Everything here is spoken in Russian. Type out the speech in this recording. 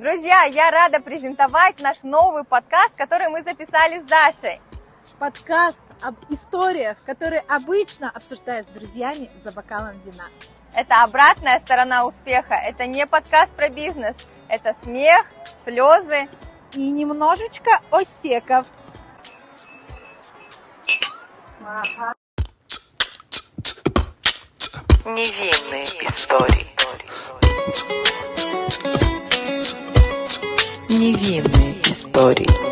Друзья, я рада презентовать наш новый подкаст, который мы записали с Дашей. Подкаст об историях, которые обычно обсуждают с друзьями за бокалом вина. Это обратная сторона успеха. Это не подкаст про бизнес. Это смех, слезы и немножечко осеков. Невинные истории. Невинные истории.